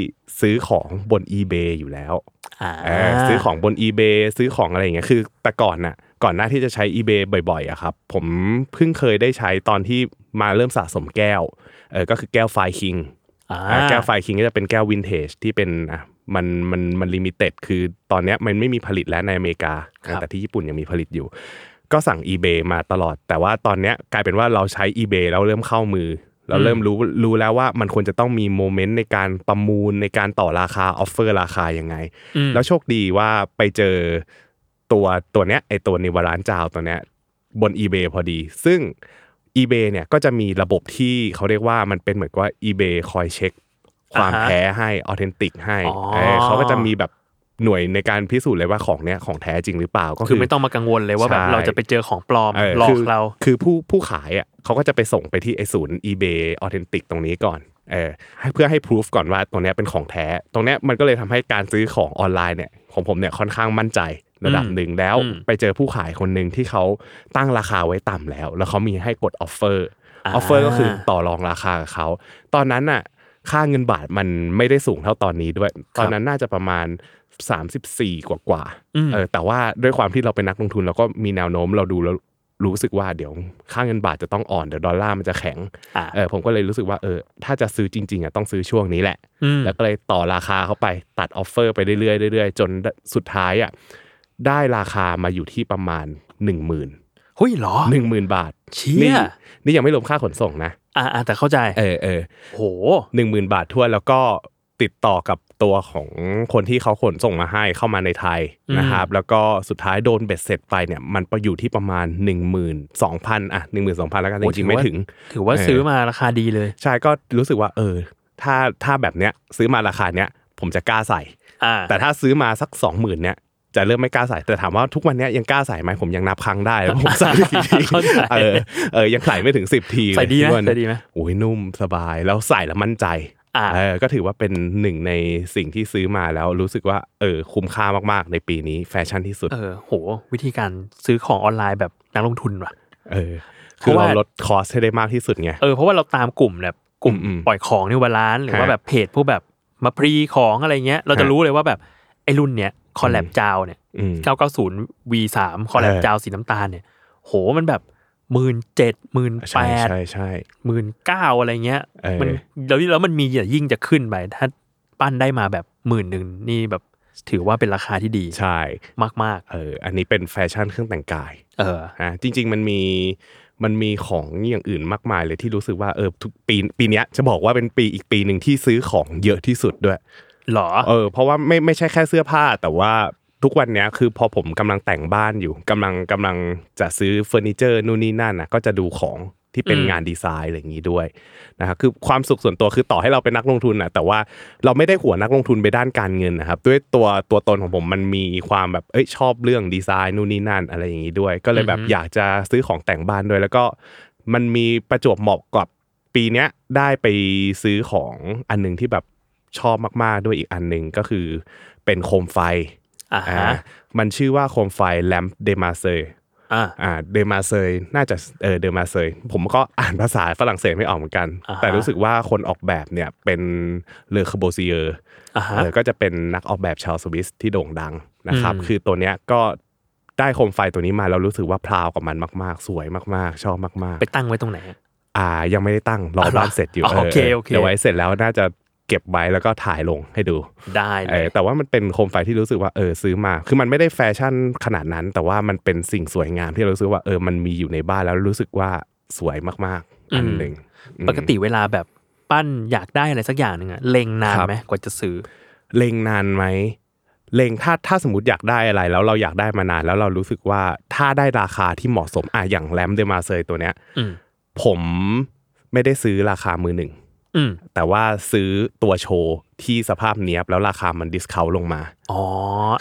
ซื้อของบน eBay อยู่แล้วอ่าเออซื้อของบน eBay ซื้อของอะไรอย่างเงี้ยคือ แต่ก่อนน่ะ ก่อนหน้าที่จะใช้ eBay บ่อยๆอะครับ ผมเพิ่งเคยได้ใช้ตอนที่มาเริ่มสะสมแก้ว เออก็คือแก้วไฟคิงอ่าอ่าแก้วไฟคิงก็จะเป็นแก้ววินเทจที่เป็นอะ มันมันมัน limited คือตอนเนี้ยมันไม่มีผลิตแล้วในอเมริกาครับแต่ที่ญี่ปุ่นยังมีผลิตอยู่ ก็สั่ง eBay มาตลอด แต่ว่าตอนเนี้ยกลายเป็นว่าเราใช้ eBay แล้วเริ่มเข้ามือ เราเริ่มรู้รู้แล้วว่ามันควรจะต้องมี moment ในการประมูลในการต่อราคา offer ราคายังไงอืมแล้วโชคดีว่าไปเจอตัวตัวเนี้ยไอตัวนิวรานจาวตัวเนี้ยบน eBay พอดี ซึ่ง eBay เนี่ยก็จะมีระบบที่เขาเรียกว่ามันเป็นเหมือนกับว่า eBay คอยเช็ค ความอ่าฮะแท้ให้ออเทนติกให้อ๋อเออเขาก็จะมีแบบหน่วยในการพิสูจน์เลยว่าของเนี้ยของแท้จริงหรือเปล่าก็คือไม่ต้องมากังวลเลยว่าแบบใช่เราจะไปเจอของปลอมเออหลอคืกเรา คือผู้ผู้ขายอะเขาก็จะไปส่งไปที่ไอศูนย์ eBay Authentic ตรงนี้ก่อนเออให้เพื่อให้พิสูจน์ก่อนว่าตรงเนี้ยเป็นของแท้ ตรงเนี้ยมันก็เลยทำให้การซื้อของออนไลน์เนี่ยของผมเนี่ยค่อนข้างมั่นใจระดับอืมหนึ่งแล้วอืมไปเจอผู้ขายคนหนึ่งที่เขาตั้งราคาไว้ต่ำแล้ว แล้วเขามีให้กดออฟเฟอร์ออ่า offer ก็คือต่อรองราคากับเขาตอนนั้นน่ะ ค่าเงินบาทมันไม่ได้สูงเท่าตอนนี้ด้วย ตอนนั้นน่าจะประมาณ 34 กว่ากว่าๆอืมเออแต่ว่าด้วยความที่เราเป็นนักลงทุนเราก็มีแนวโน้มเราดูแล้วรู้สึกว่าเดี๋ยวค่าเงินบาทจะต้องอ่อนเดี๋ยวดอลลาร์มันจะแข็งอ่าเออผมก็เลยรู้สึกว่าเออถ้าจะซื้อจริงๆอะต้องซื้อช่วงนี้แหละอืมแล้วก็เลยต่อราคาเข้าไปตัดออฟเฟอร์ไปเรื่อยๆเรื่อยๆจนสุดท้ายอะได้ราคามาอยู่ที่ประมาณ 1 0,000เฮ้ยเหรอหนึ่งหมื่นบาทเชี่ยนี่นี่ยังไม่รวมค่าขนส่งนะ อ่าอ่าแต่เข้าใจเออเออโหหนึ่งหมื่นบาททั่วนแล้วก็ติดต่อกับตัวของคนที่เขาขนส่งมาให้เข้ามาในไทยอืมนะครับ แล้วก็สุดท้ายโดนเบ็ดเสร็จไปเนี่ยมันไปอยู่ที่ประมาณ 1 2 0 0 0อะ1 2 0 0 0แล้วกันจริงๆไม่ถึง ถือว่าเออซื้อมาราคาดีเลย ใช่ก็รู้สึกว่าเออ ถ้าถ้าแบบเนี้ยซื้อมาราคาเนี้ยผมจะกล้าใส่อ่าแต่ถ้าซื้อมาสักสองหมื่นเนี้ย จะเริ่มไม่กล้าใส่แต่ถามว่าทุกวันเนี้ยยังกล้าใส่ไหมผมยังนับครั้งได้แล้วผมใส่กี่ทีเข้าใจเออเออยังใส่ไม่ถึงสิบทีเลยใส่ดีไหมทุกวันใส่ดีไหมโอ้ยนุ่มสบายแล้วใส่แล้วมั่นใจอ่าเออก็ถือว่าเป็นหนึ่งในสิ่งที่ซื้อมาแล้วรู้สึกว่าเออคุ้มค่ามากๆ ในปีนี้แฟชั่นที่สุดเออโห วิธีการซื้อของออนไลน์แบบนักลงทุนว่ะเออเพคือราะว่าเราลด cost ให้ได้มากที่สุดไงเออเพราะว่าเราตามกลุ่มแบบกลุ่มอืมปล่อยของ New Balance หรือว่าฮะแบบเพจพวกแบบมา pre ของอะไรเงี้ย เราจะฮะรู้เลยว่าแบบไอ้รุ่นเนี้ย collab JJJJound เนี่ยอืม990 V3 collab เออ JJJJound สีน้ำตาลเนี่ย โหมันแบบหมื่นเจ็ดหมื่นแปดใช่ใช่ใช่หมื่นเก้าอะไรเงี้ยเออมันแล้วแล้วมันมีอย่ายิ่งจะขึ้นไป ถ้าปั้นได้มาแบบหมื่นหนึ่งนี่แบบถือว่าเป็นราคาที่ดีใช่มากเอออันนี้เป็นแฟชั่นเครื่องแต่งกายๆเอออะจริง ๆ มันมีมันมีของอย่างอื่นมากมายเลยที่รู้สึกว่าเออทุกปีปีเนี้ยจะบอกว่าเป็นปีอีกปีหนึ่งที่ซื้อของเยอะที่สุดด้วย หรอเออเพราะว่าไม่ไม่ใช่แค่เสื้อผ้าแต่ว่าทุกวันเนี้ยคือพอผมกำลังแต่งบ้านอยู่กำลังกำลังจะซื้อเฟอร์นิเจอร์นู่นนี่นั่นนะก็จะดูของที่เป็นอืมงานดีไซน์อะไรอย่างนี้ด้วยนะครับคือความสุขส่วนตัวคือต่อให้เราเป็นนักลงทุนนะแต่ว่าเราไม่ได้หัวนักลงทุนไปด้านการเงินนะครับ ด้วยตัวตัวตนของผมมันมีความแบบเอ้ยชอบเรื่องดีไซน์นู่นนี่นั่นอะไรอย่างนี้ด้วย ก็เลยแบบอยากจะซื้อของแต่งบ้านด้วย แล้วก็มันมีประจวบเหมาะกับปีเนี้ยได้ไปซื้อของอันหนึงที่แบบ ชอบมาก ๆ ด้วยอีกอันหนึ่งก็คือเป็นโคมไฟอ่าอ่าฮะมันชื่อว่าโคมไฟ Lampe de Marseille อ่าอ่า de Marseille น่าจะเออ de Marseille ผมก็อ่านภาษาฝรั่งเศสไม่ออกเหมือนกันอ่าฮะแต่รู้สึกว่าคนออกแบบเนี่ยเป็น Le Corbusier อ่าฮะเออก็จะเป็นนักออกแบบชาวสวิสที่โด่งดังนะครับอืมคือตัวเนี้ยก็ได้โคมไฟตัวนี้มาแล้วรู้สึกว่า proud กับมันมากๆ สวยมากๆ ชอบมากไปตั้งไว้ตรงไหนๆอ่ายังไม่ได้ตั้งรออ๋อเหรอบ้านเสร็จอยู่อ๋อโอเคโอเคเดี๋ยวไว้เสร็จแล้วน่าจะ เก็บไว้แล้วก็ถ่ายลงให้ดูได้เลเอยอแต่ว่ามันเป็นโคมไฟที่รู้สึกว่าเออซื้อมา คือมันไม่ได้แฟชั่นขนาดนั้น แต่ว่ามันเป็นสิ่งสวยงามที่เรารู้สึกว่าเออมันมีอยู่ในบ้านแล้วรู้สึกว่าสวยมากๆอันหนึ่งอืมปกติเวลาแบบปั้นอยากได้อะไรสักอย่างหนึ่งอะเล็งนานครับไหมกว่าจะซื้อ เล็งนานไหมเล็งถ้าถ้าสมมติอยากได้อะไร แล้วเราอยากได้มานานแล้วเรารู้สึกว่าถ้าได้ราคาที่เหมาะสมอะอย่างแรมเดมาเซยตัวเนี้ยอืมผมไม่ได้ซื้อราคามือหนึ่งอืม แต่ว่าซื้อตัวโชว์ที่สภาพเนี้ยบแล้วราคามันดิสคาวลงมาอ๋อ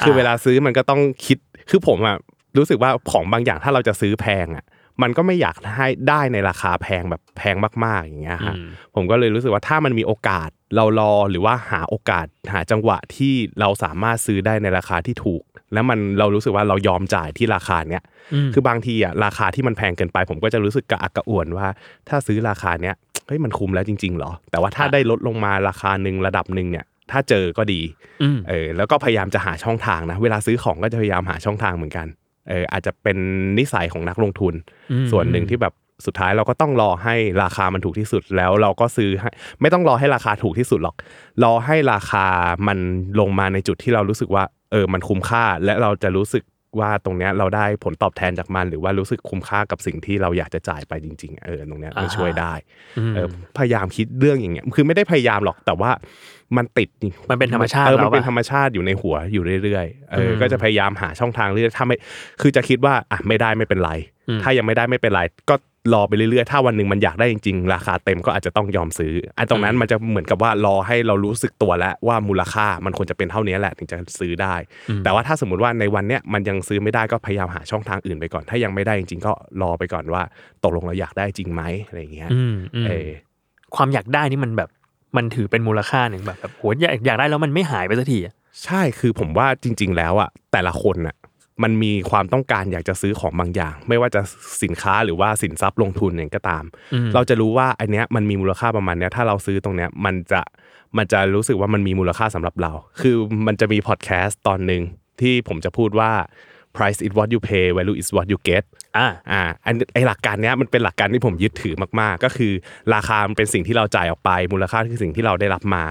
คือเวลาซื้อมันก็ต้องคิดคือผมอะรู้สึกว่าของบางอย่างถ้าเราจะซื้อแพงอะมันก็ไม่อยากให้ได้ในราคาแพงแบบแพงมากๆอย่างเงี้ยอืฮะมผมก็เลยรู้สึกว่าถ้ามันมีโอกาสเรารอหรือว่าหาโอกาสหาจังหวะที่เราสามารถซื้อได้ในราคาที่ถูก แล้วมันเรารู้สึกว่าเรายอมจ่ายที่ราคาเนี้ยอืมคือบางทีอะราคาที่มันแพงเกินไป ผมก็จะรู้สึกกระอักกระอ่วนว่า ถ้าซื้อราคาเนี้ย เฮ้ยมันคุ้มแล้วจริงๆหรอ แต่ว่าถ้าได้ลดลงมาราคาหนึ่งระดับหนึ่งเนี่ยถ้าเจอก็ดีอืมเออแล้วก็พยายามจะหาช่องทางนะ เวลาซื้อของก็จะพยายามหาช่องทางเหมือนกันเอออาจจะเป็นนิสัยของนักลงทุนอืมส่วนหนึ่งที่แบบสุดท้ายเราก็ต้องรอให้ราคามันถูกที่สุดแล้วเราก็ซื้อให้ไม่ต้องรอให้ราคาถูกที่สุดหรอกรอให้ราคามันลงมาในจุดที่เรารู้สึกว่า เออมันคุ้มค่าและเราจะรู้สึก ว่าตรงเนี้ยเราได้ผลตอบแทนจากมัน หรือว่ารู้สึกคุ้มค่ากับสิ่งที่เราอยากจะจ่ายไปจริง ๆ เออตรงเนี้ยมันอ่าฮะช่วยได้อืมเออพยายามคิดเรื่องอย่างเงี้ยคือไม่ได้พยายามหรอกแต่ว่ามันติดมันเป็นธรรมชาติเออมันเราปะเป็นธรรมชาติอยู่ในหัวอยู่เรื่อยๆเอออมก็จะพยายามหาช่องทางเรื่อยๆถ้าไม่คือจะคิดว่าอะไม่ได้ไม่เป็นไรอืมถ้ายังไม่ได้ไม่เป็นไรก็ รอไปเรื่อยๆ ถ้าวันหนึ่งมันอยากได้จริงๆ ราคาเต็มก็อาจจะต้องยอมซื้อไอ้ตรงนั้นมันจะเหมือนกับว่ารอให้เรารู้สึกตัวแล้วว่ามูลค่ามันควรจะเป็นเท่านี้แหละถึงจะซื้อได้ แต่ว่าถ้าสมมติว่าในวันเนี้ยมันยังซื้อไม่ได้ก็พยายามหาช่องทางอื่นไปก่อน ถ้ายังไม่ได้จริงๆ ก็รอไปก่อนว่าตกลงเราอยากได้จริงไหมอะไรอย่างเงี้ยอืมอืมเออความอยากได้นี่มันแบบมันถือเป็นมูลค่าหนึ่งแบบแบบโหอยากอยากได้แล้วมันไม่หายไปสักทีอะใช่คือผมว่าจริง ๆ แล้วอะแต่ละคนอะ มันมีความต้องการอยากจะซื้อของบางอย่าง ไม่ว่าจะสินค้าหรือว่าสินทรัพย์ลงทุนเองก็ตามอืมเราจะรู้ว่าอันเนี้ยมันมีมูลค่าประมาณเนี้ยถ้าเราซื้อตรงเนี้ยมันจะมันจะรู้สึกว่ามันมีมูลค่าสำหรับเรา คือมันจะมีพอดแคสต์ตอนหนึ่งที่ผมจะพูดว่า price is what you pay value is what you get อ่าอ่าอันไอหลักการเนี้ยมันเป็นหลักการที่ผมยึดถือมากๆ ก็คือ ราคามันเป็นสิ่งที่เราจ่ายออกไป มูลค่าคือสิ่งที่เราได้รับมา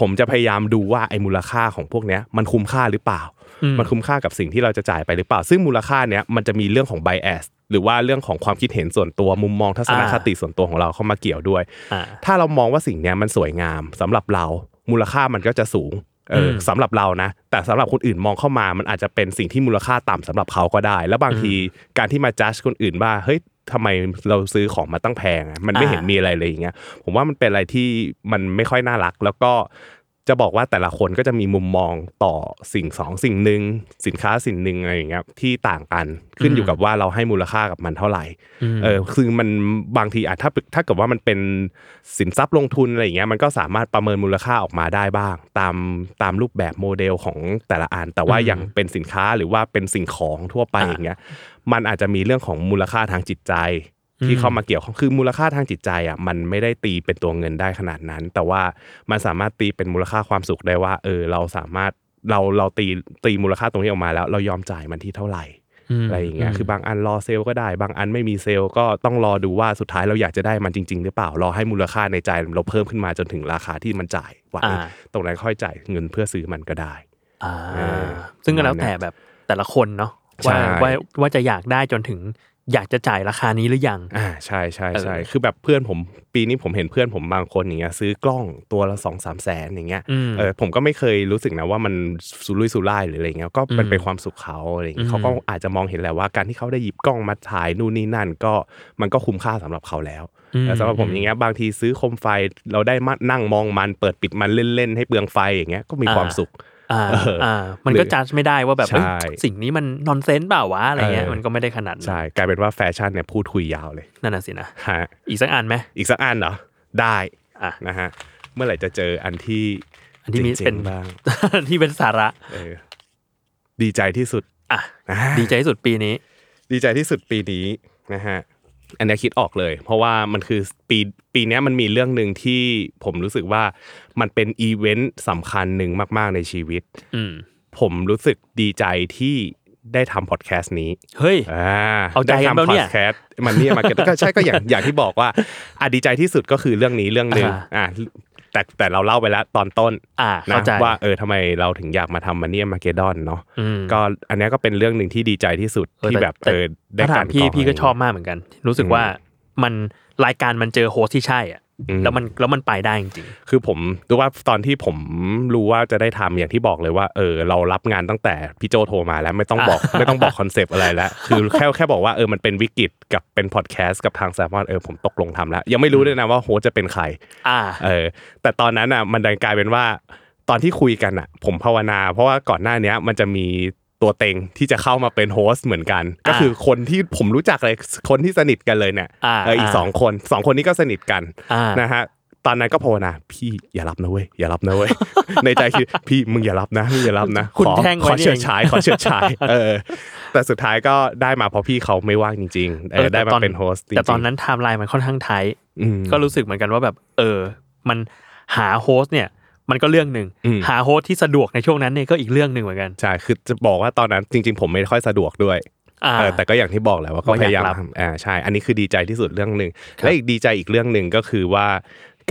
ผมจะพยายามดูว่าไอมูลค่าของพวกเนี้ยมันคุ้มค่าหรือเปล่าอื มมันคุ้มค่ากับสิ่งที่เราจะจ่ายไปหรือเปล่า ซึ่งมูลค่าเนี้ยมันจะมีเรื่องของ bias หรือว่าเรื่องของความคิดเห็นส่วนตัวมุมมองทัศนคติส่วนตัวของเราเข้ามาเกี่ยวด้วยอ่าถ้าเรามองว่าสิ่งเนี้ยมันสวยงามสำหรับเรามูลค่ามันก็จะสูงเอออมสำหรับเรานะ แต่สำหรับคนอื่นมองเข้ามามันอาจจะเป็นสิ่งที่มูลค่าต่ำสำหรับเขาก็ได้ แล้วบางทีการที่มาจัดคนอื่นว่าเฮ้ยทำไมเราซื้อของมาตั้งแพงอะมันไม่เห็นมีอะไรเลยอย่างเงี้ยผมว่ามันเป็นอะไรที่มันไม่ค่อยน่ารัก แล้วก็ จะบอกว่าแต่ละคนก็จะมีมุมมองต่อสิ่งสองสิ่งหนึ่งสินค้าสิ่งหนึ่งอะไรอย่างเงี้ยที่ต่างกันขึ้นอยู่กับว่าเราให้มูลค่ากับมันเท่าไหร่มเออคือมันบางทีอะถ้าถ้าเกิดว่ามันเป็นสินทรัพย์ลงทุนอะไรอย่างเงี้ยมันก็สามารถประเมินมูลค่าออกมาได้บ้าง ตามตามรูปแบบโมเดลของแต่ละอันแต่ว่าอืมอย่างเป็นสินค้าหรือว่าเป็นสิ่งของทั่วไปอ่าอย่างเงี้ยมันอาจจะมีเรื่องของมูลค่าทางจิตใจ ที่อืมเข้ามาเกี่ยวข้องคือมูลค่าทางจิตใจอะมันไม่ได้ตีเป็นตัวเงินได้ขนาดนั้น แต่ว่ามันสามารถตีเป็นมูลค่าความสุขได้ว่า เออ เราสามารถเราเราตีตีมูลค่าตรงนี้ออกมาแล้ว เรายอมจ่ายมันที่เท่าไหร่มอะไรอย่างเงี้ยคือบางอันรอเซลล์ก็ได้ บางอันไม่มีเซลล์ก็ต้องรอดูว่าสุดท้ายเราอยากจะได้มันจริง ๆ หรือเปล่ารอให้มูลค่าในใจเราเพิ่มขึ้นมาจนถึงราคาที่มันจ่ายไหวอ่าตรงนั้นค่อยจ่ายเงินเพื่อซื้อมันก็ได้อ่าเออซึ่งก็แล้วแต่แบบแต่ละคนเนาะว่าใช่ว่าว่าจะอยากได้จนถึง อยากจะจ่ายราคานี้หรือยัง อ่าใช่ใช่ใช่เออคือแบบเพื่อนผมปีนี้ผมเห็นเพื่อนผมบางคนอย่างเงี้ยซื้อกล้องตัวละสองสามแสนอย่างเงี้ยอืมเออผมก็ไม่เคยรู้สึกนะว่ามันสุรุ่ยสุร่ายหรืออะไรเงี้ยก็มันอืมเป็นความสุขเขาอะไรอย่างเงี้อืยมเขาก็อาจจะมองเห็นแหละว่าการที่เขาได้หยิบกล้องมาถ่ายนู่นนี่นั่นก็มันก็คุ้มค่าสำหรับเขาแล้วอืมแต่สำหรับผมอย่างเงี้ยบางทีซื้อโคมไฟเราได้มานั่งมองมันเปิดปิดมันเล่นๆให้เปลืองไฟอย่างเงี้ยก็มีความสุข อ่าเอออ่อ่า มันก็หรือจัดไม่ได้ว่าแบบเฮ้ยใช่สิ่งนี้มันนอนเซนส์เปล่าวะอะไรเงี้ยเออมันก็ไม่ได้ขนาดนั้นใช่กลายเป็นว่าแฟชั่นเนี่ยพูดคุยยาวเลย นั่นน่ะสินะฮะอีกสักอันไหมอีกสักอันเหรอได้อะนะฮะเมื่อไหร่จะเจออันที่อันที่มีจ๋งๆเป็นบ้างที่เป็นสาระเออดีใจที่สุดอะอ่าดีใจที่สุดปีนี้ ดีใจที่สุดปีนี้นะฮะ อันเนี้ยคิดออกเลย เพราะว่ามันคือปีปีเนี้ยมันมีเรื่องหนึ่งที่ผมรู้สึกว่ามันเป็นอีเวนต์สำคัญหนึ่งมาก ๆในชีวิตอืมผมรู้สึกดีใจที่ได้ทำพอดแคสต์นี้ เฮ้ยอ่าเอาใจกันเปล่าเนี่ยได้ทำพอดแคสต์มันเนี่ยมาก็ใช่ก็อย่างอย่างที่บอกว่าอะดีใจที่สุดก็คือเรื่องนี้เรื่องหนึ่งอ่าอ่า แต่แต่เราเล่าไปแล้วตอนต้นอ่านะเข้าใจว่าเออทำไมเราถึงอยากมาทำมันเนี่ยมาเกดอนเนาะอืมก็อันเนี้ยก็เป็นเรื่องหนึ่งที่ดีใจที่สุดเออที่แต่แบบแต่เออได้ถ้าถาการมพี่กรองพี่ก็ะไรชอบมากเหมือนกัน รู้สึกว่ามันรายการมันเจอโฮสที่ใช่อะอืม แล้วมันแล้วมันไปได้จริงคือผมรู้ว่าตอนที่ผมรู้ว่าจะได้ทำอย่างที่บอกเลยว่าเออเรารับงานตั้งแต่พี่โจโทรมาแล้วไม่ต้องบอกไม่ต้องบอก concept อะไรแล้ว คือแค่แค่บอกว่าเออมันเป็นวิกฤตกับเป็นพอดแคสต์กับทางแซมมอนเออผมตกลงทำแล้ว ยังไม่รู้ด้วยนะว่า host จะเป็นใครๆอ่าเออแต่ตอนนั้นอะมันดันกลายเป็นว่าตอนที่คุยกันอะ ผมภาวนา เพราะว่าก่อนหน้าเนี้ยมันจะมี ตัวเต็งที่จะเข้ามาเป็น host เหมือนกัน ก็คือคนที่ผมรู้จักเลยคนที่สนิทกันเลยเนี่ยอ่าเอออีกอ่าสองคนสองคนนี้ก็สนิทกันอ่านะฮะตอนนั้นก็ภาวนาพี่อย่ารับนะเว้ยอย่ารับนะเว้ยในใจคือพี่มึงอย่ารับนะมึงอย่ารับนะคุณขอแท่งไว้ขอนี่เฉิดเองฉายขอเฉิดฉายเออ แต่สุดท้ายก็ได้มาเพราะพี่เขาไม่ว่างจริงๆเออได้มาเป็น host จริงๆแต่ตอนนั้นไทม์ไลน์มันค่อนข้าง tight อืมก็รู้สึกเหมือนกันว่าแบบ เออ มันหา host เนี่ย มันก็เรื่องหนึ่งอืมหา host ที่สะดวกในช่วงนั้นเนี่ยก็อีกเรื่องหนึ่งเหมือนกันใช่คือจะบอกว่าตอนนั้นจริง ๆ ผมไม่ค่อยสะดวกด้วยอ่าเออแต่ก็อย่างที่บอกแหละว่าก็ว่าพอยากยายามรับทำอ่าใช่ อันนี้คือดีใจที่สุดเรื่องหนึ่งและอีกดีใจอีกเรื่องหนึ่งก็คือว่า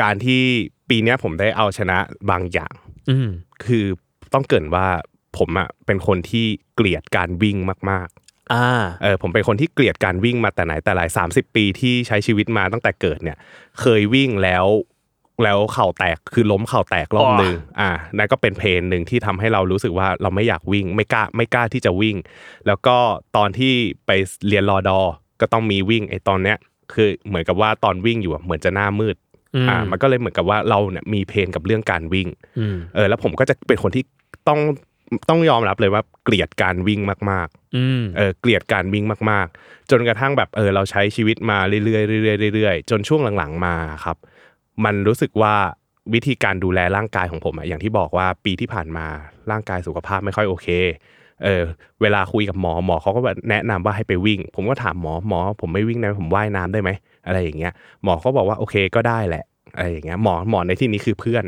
การที่ปีเนี้ยผมได้เอาชนะบางอย่าง อืมคือต้องเกรินว่าผมอะเป็นคนที่เกลียดการวิ่งมากอ่าๆเออผมเป็นคนที่เกลียดการวิ่งมาแต่ไหนแต่ไรสามสิบปีที่ใช้ชีวิตมาตั้งแต่เกิดเนี่ย เคยวิ่งแล้ว แล้วเข่าแตกคือล้มเข่าแตกรอบอ๋อหนึ่งอ่านั่นก็เป็นเพนหนึ่งที่ทำให้เรารู้สึกว่าเราไม่อยากวิ่งไม่กล้าไม่กล้าที่จะวิ่ง แล้วก็ตอนที่ไปเรียนรอดอก็ต้องมีวิ่งไอ้ตอนเนี้ยคือเหมือนกับว่าตอนวิ่งอยู่อะเหมือนจะหน้ามืดอืมอ่ามันก็เลยเหมือนกับว่าเราเนี่ยมีเพนกับเรื่องการวิ่งอืมเออแล้วผมก็จะเป็นคนที่ต้องต้องยอมรับเลยว่าเกลียดการวิ่งมากอืมๆเออเกลียดการวิ่งมาก ๆ จนกระทั่งแบบเออเราใช้ชีวิตมาเรื่อยๆเรื่อยๆเรื่อยๆจนช่วงหลังๆมาครับ มันรู้สึกว่าวิธีการดูแลร่างกายของผมอะอย่างที่บอกว่าปีที่ผ่านมาร่างกายสุขภาพไม่ค่อยโอเคเออเวลาคุยกับหมอหมอเขาก็แนะนำว่าให้ไปวิ่ง ผมก็ถามหมอหมอ ผมไม่วิ่งนะผมว่ายน้ำได้ไหมอะไรอย่างเงี้ยหมอเขาบอกว่าโอเคก็ได้แหละอะไรอย่างเงี้ยหมอหมอในที่นี้คือเพื่อน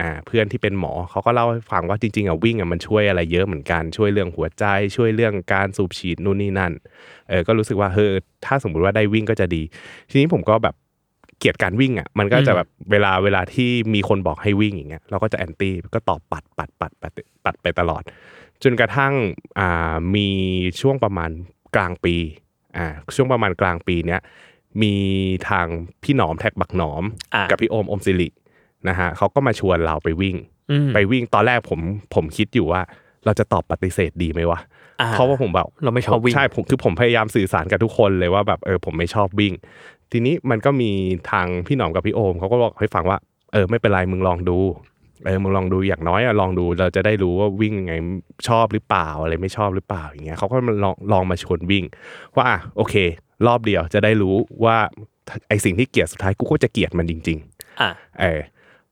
อ่าเพื่อนที่เป็นหมอเขาก็เล่าให้ฟังว่าจริงๆอะวิ่งอะมันช่วยอะไรเยอะเหมือนกันช่วยเรื่องหัวใจ ช่วยเรื่องการสูบฉีดนู่นนี่นั่นเออก็รู้สึกว่าเฮ้ยถ้าสมมุติว่าได้วิ่งก็จะดี ทีนี้ผมก็แบบ เกลียดการวิ่งอะมันก็จะแบบเวลาเวลาที่มีคนบอกให้วิ่งอย่างเงี้ยเราก็จะแอนตี้ก็ตอบปัดปัดปัดปัดปัดไปตลอด จนกระทั่งอ่ามีช่วงประมาณกลางปีอ่าช่วงประมาณกลางปีเนี้ยมีทางพี่หนอมแท็กบักหนอมอ่ากับพี่โอมอมสิรินะฮะเขาก็มาชวนเราไปวิ่งอืมไปวิ่งตอนแรกผมผมคิดอยู่ว่า เราจะตอบปฏิเสธดีไหมวะอ่าเพราะว่าผมแบบเราไม่ชอบวิ่งใช่ผมคือผมพยายามสื่อสารกับทุกคนเลยว่าแบบเออผมไม่ชอบวิ่ง ทีนี้มันก็มีทางพี่หนอมกับพี่โอมเขาก็บอกให้ฟังว่า เออไม่เป็นไรมึงลองดูเออมึงลองดูอย่างน้อยอะลองดูเราจะได้รู้ว่าวิ่งยังไงชอบหรือเปล่าอะไรไม่ชอบหรือเปล่าอย่างเงี้ยเขาก็มาลองลองมาชวนวิ่ง ว่าอะโอเค รอบเดียวจะได้รู้ว่าไอสิ่งที่เกลียดสุดท้ายกูก็จะเกลียดมันจริง ๆอ่าเออ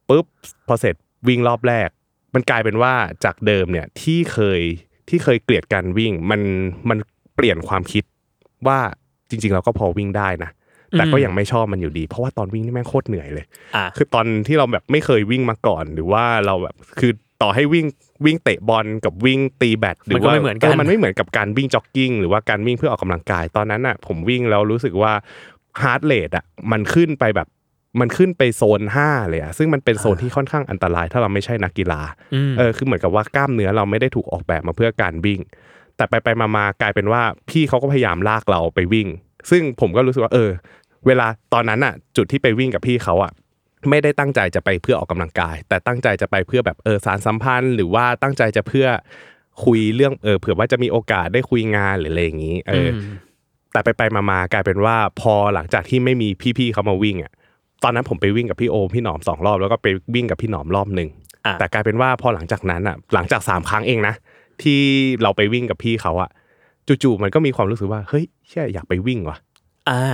ปุ๊บพอเสร็จวิ่งรอบแรก มันกลายเป็นว่าจากเดิมเนี่ยที่เคยที่เคยเกลียดการวิ่งมันมันเปลี่ยนความคิดว่าจริง ๆ เราก็พอวิ่งได้นะ แต่ก็อืมยังไม่ชอบมันอยู่ดี เพราะว่าตอนวิ่งนี่แม่งโคตรเหนื่อยเลยอ่าคือตอนที่เราแบบไม่เคยวิ่งมาก่อน หรือว่าเราแบบคือต่อให้วิ่งวิ่งเตะบอลกับวิ่งตีแบดหรือมันก็ว่าไม่เหมือนกันมันไม่เหมือนกับการวิ่งจ็อกกิ้งหรือว่าการวิ่งเพื่อออกกำลังกายตอนนั้นอะ ผมวิ่งแล้วรู้สึกว่า heart rate อะมันขึ้นไปแบบมันขึ้นไปโซน5เลยอะซึ่งมันเป็นโซนที่ค่อนข้างอันตราย ถ้าเราไม่ใช่นักกีฬาอืมเออคือเหมือนกับว่ากล้ามเนื้อเราไม่ได้ถูกออกแบบมาเพื่อการวิ่ง แต่ไปไปมามากลายเป็นว่าพี่เขาก็พยายามลากเราไปวิ่ง ซึ่งผมก็รู้สึกว่าเออ เวลาตอนนั้นอะ จุดที่ไปวิ่งกับพี่เขาอะไม่ได้ตั้งใจจะไปเพื่อออกกำลังกาย แต่ตั้งใจจะไปเพื่อแบบเออสารสัมพันธ์ หรือว่าตั้งใจจะเพื่อคุยเรื่องเออเผื่อว่าจะมีโอกาสได้คุยงานหรืออะไรอย่างนี้ เอออมแต่ไปไปๆมาๆกลายเป็นว่าพอหลังจากที่ไม่มีพี่ๆเขามาวิ่งอะตอนนั้นผมไปวิ่งกับพี่โอมพี่หนอมสองรอบแล้วก็ไปวิ่งกับพี่หนอมรอบหนึ่งอะแต่กลายเป็นว่าพอหลังจากนั้นอะ หลังจากสามครั้งเองนะที่เราไปวิ่งกับพี่เขาอะจู่ๆมันก็มีความรู้สึกว่าเฮ้ยเชี่ยอยากไปวิ่งว่ะอ่า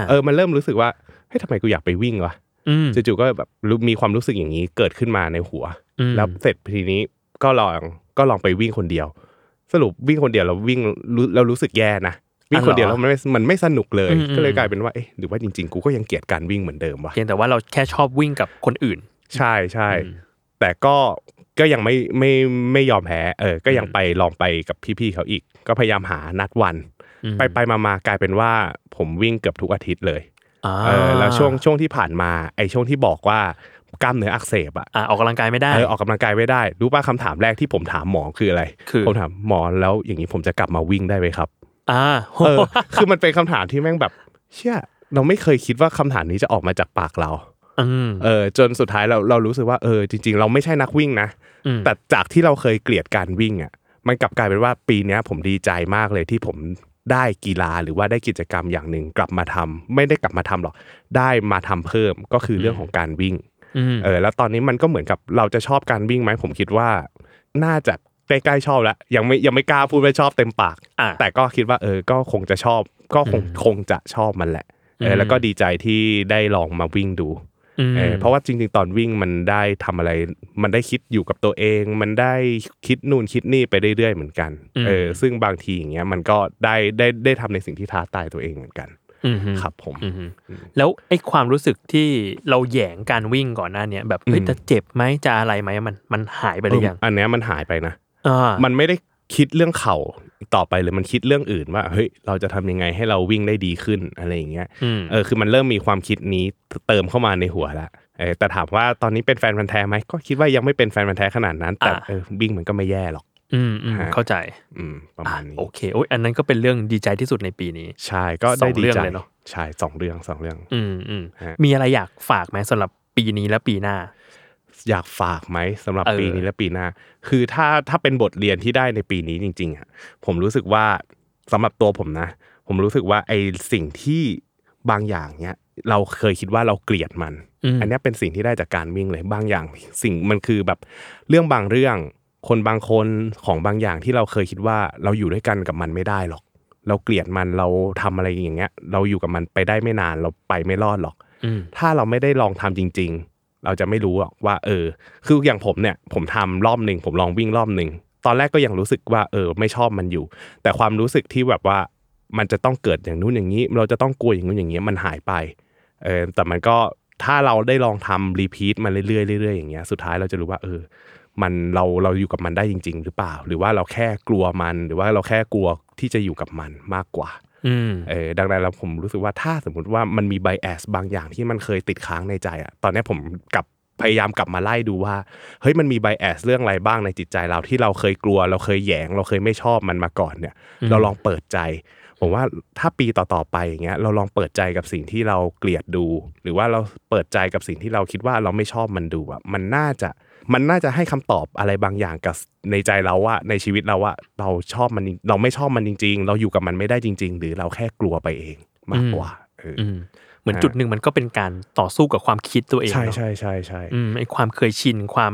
เออมันเริ่มรู้สึกว่าเฮ้ยทำไมกูอยากไปวิ่งวะอืมจู่ๆก็แบบรู้มีความรู้สึกอย่างนี้เกิดขึ้นมาในหัวอืมแล้วเสร็จทีนี้ก็ลองก็ลองไปวิ่งคนเดียว สรุปวิ่งคนเดียวเราวิ่งรู้เรารู้สึกแย่นะวิ่งคนเดียวแล้วมันไม่มันไม่สนุกเลยก็เลยกลายเป็นว่าเอ๊ะหรือว่าจริงๆกูก็ยังเกลียดการวิ่งเหมือนเดิมวะเพียงแต่ว่าเราแค่ชอบวิ่งกับคนอื่น ใช่ใช่อืมแต่ก็ก็ยังไม่ไม่ไม่ยอมแพ้เออก็ยังไปลองไปกับพี่ๆเขาอีก ก็พยายามหานัดวันอืม ไปไปมามากลายเป็นว่าผมวิ่งเกือบทุกอาทิตย์เลยอ่าเออแล้วช่วงช่วงที่ผ่านมาไอ้ช่วงที่บอกว่ากล้ามเนื้ออักเสบอะอ่าออกกำลังกายไม่ได้เออออกกำลังกายไม่ได้รู้ป่ะคำถามแรกที่ผมถามหมอคืออะไรคือผมถามหมอแล้วอย่างนี้ผมจะกลับมาวิ่งได้ไหมครับอ่าเออคือมันเป็นคำถามที่แม่งแบบ เชื่อเราไม่เคยคิดว่าคำถามนี้จะออกมาจากปากเราอืมเออจนสุดท้ายเราเรารู้สึกว่าเออจริง ๆ เราไม่ใช่นักวิ่งนะอืมแต่จากที่เราเคยเกลียดการวิ่งอะมันกลับกลายเป็นว่าปีเนี้ยผมดีใจมากเลยที่ผม ได้กีฬาหรือว่าได้กิจกรรมอย่างหนึ่งกลับมาทำไม่ได้กลับมาทำหรอกได้มาทำเพิ่มก็คือเรื่องของการวิ่งอืมเออแล้วตอนนี้มันก็เหมือนกับเราจะชอบการวิ่งไหมผมคิดว่าน่าจะใกล้ๆชอบแล้วยังไม่ยังไม่กล้าพูดว่าชอบเต็มปากอ่าแต่ก็คิดว่าเออก็คงจะชอบ ก็คงคงจะชอบมันแหละเออือมแล้วก็ดีใจที่ได้ลองมาวิ่งดูอืม เออเพราะว่าจริง ๆ ตอนวิ่งมันได้ทำอะไร มันได้คิดอยู่กับตัวเอง มันได้คิดนู่นคิดนี่ไปเรื่อยๆเหมือนกันเออซึ่งบางทีอย่างเงี้ยมันก็ได้ได้ได้ทำในสิ่งที่ท้าทายตัวเองเหมือนกันอืมครับผมอืมแล้วไอ้ความรู้สึกที่เราแหยงการวิ่งก่อนหน้าเนี้ยแบบเฮ้ยอืมจะเจ็บไหมจะอะไรไหมมันมันหายไปหรือยังเอออันเนี้ยมันหายไปนะอ่ามันไม่ได้คิดเรื่องเข่าอีก ต่อไปเลยมันคิดเรื่องอื่นว่าเฮ้ยเราจะทำยังไงให้เราวิ่งได้ดีขึ้นอะไรอย่างเงี้ยอืมเออคือมันเริ่มมีความคิดนี้เติมเข้ามาในหัวละเออแต่ถามว่าตอนนี้เป็นแฟนพันธ์แท้ไหมก็คิดว่ายังไม่เป็นแฟนพันธ์แท้ขนาดนั้น แต่อ่าเออวิ่งมันก็ไม่แย่หรอก อืมอืมฮะเข้าใจ อืมประอะมาณนี้โอเคโอ้ยอันนั้นก็เป็นเรื่องดีใจที่สุดในปีนี้ ใช่ก็สอได้งดีเรื่องใจเลยเนอะใช่สองเรื่องสองเรื่อง อืมอืมฮะมีอะไรอยากฝากไหมสำหรับปีนี้และปีหน้า อยากฝากไหมสำหรับเออปีนี้และปีหน้า คือถ้าถ้าเป็นบทเรียนที่ได้ในปีนี้จริง ๆอะผมรู้สึกว่าสำหรับตัวผมนะ ผมรู้สึกว่าไอสิ่งที่บางอย่างเนี้ยเราเคยคิดว่าเราเกลียดมันอืมอันเนี้ยเป็นสิ่งที่ได้จากการวิ่งเลยบางอย่าง สิ่งมันคือแบบเรื่องบางเรื่อง คนบางคนของบางอย่างที่เราเคยคิดว่าเราอยู่ด้วยกันกับมันไม่ได้หรอก เราเกลียดมันเราทำอะไรอย่างเงี้ย เราอยู่กับมันไปได้ไม่นานเราไปไม่รอดหรอกอืมถ้าเราไม่ได้ลองทำจริงๆ เราจะไม่รู้ว่า เออ คืออย่างผมเนี่ย ผมทำรอบหนึ่งผมลองวิ่งรอบหนึ่งตอนแรกก็ยังรู้สึกว่า เออ ไม่ชอบมันอยู่ แต่ความรู้สึกที่แบบว่ามันจะต้องเกิดอย่างนู้นอย่างนี้ เราจะต้องกลัวอย่างนู้นอย่างนี้มันหายไป เออแต่มันก็ถ้าเราได้ลองทำรีพีทมันเรื่อยๆเรื่อยๆอย่างเงี้ยสุดท้ายเราจะรู้ว่า เออ มันเราเราอยู่กับมันได้จริง ๆ หรือเปล่า หรือว่าเราแค่กลัวมัน หรือว่าเราแค่กลัวที่จะอยู่กับมันมากกว่า เออดังนั้นแล้วผมรู้สึกว่าถ้าสมมุติว่ามันมีไบแอสบางอย่างที่มันเคยติดค้างในใจอะตอนเนี้ยผมกลับพยายามกลับมาไล่ดูว่าเฮ้ยมันมีไบแอสเรื่องอะไรบ้างในจิตใจเราที่เราเคยกลัว เราเคยแหยง เราเคยไม่ชอบมันมาก่อนเนี่ยอืมเราลองเปิดใจผมว่าถ้าปีต่อๆไปอย่างเงี้ยเราลองเปิดใจกับสิ่งที่เราเกลียดดู หรือว่าเราเปิดใจกับสิ่งที่เราคิดว่าเราไม่ชอบมันดูอะมันน่าจะ มันน่าจะให้คำตอบอะไรบางอย่างกับในใจเราว่าในชีวิตเราว่าเราชอบมันเราไม่ชอบมันจริง ๆ เราอยู่กับมันไม่ได้จริง ๆ หรือเราแค่กลัวไปเองมากกว่าเออออืมเหมือนฮะจุดหนึ่งมันก็เป็นการต่อสู้กับความคิดตัวเองใช่เนอะใช่ใช่ใช่อืมไอความเคยชินความ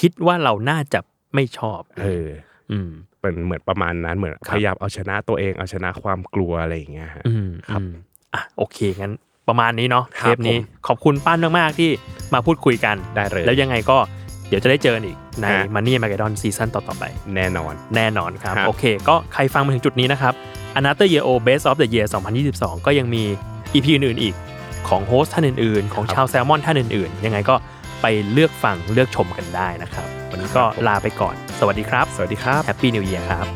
คิดว่าเราน่าจะไม่ชอบ เออ อืมเป็นเหมือนประมาณนั้นเหมือนครับพยายามเอาชนะตัวเองเอาชนะความกลัวอะไรอย่างเงี้ยฮะอืมครับอืมอะโอเคงั้นประมาณนี้เนาะคเทรับปนี้ผมขอบคุณป้านมากๆที่มาพูดคุยกันได้เลยแล้วยังไงก็เดี๋ยวจะได้เจอกันอีกในฮะ Money m a g a d o n ซีซั่นต่อๆไป แน่นอน แน่นอนครับครับ โอเค ก็ใครฟังมาถึงจุดนี้นะครับ Another Year O Best of the Year 2022 ก็ยังมี EP อื่นๆอีกของโฮสต์ท่านอื่นๆ ของชาวแซลมอนท่านอื่นๆ ยังไงก็ไปเลือกฟังเลือกชมกันได้นะครับ วันนี้ก็ลาไปก่อน สวัสดีครับ สวัสดีครับ Happy New Year ครับ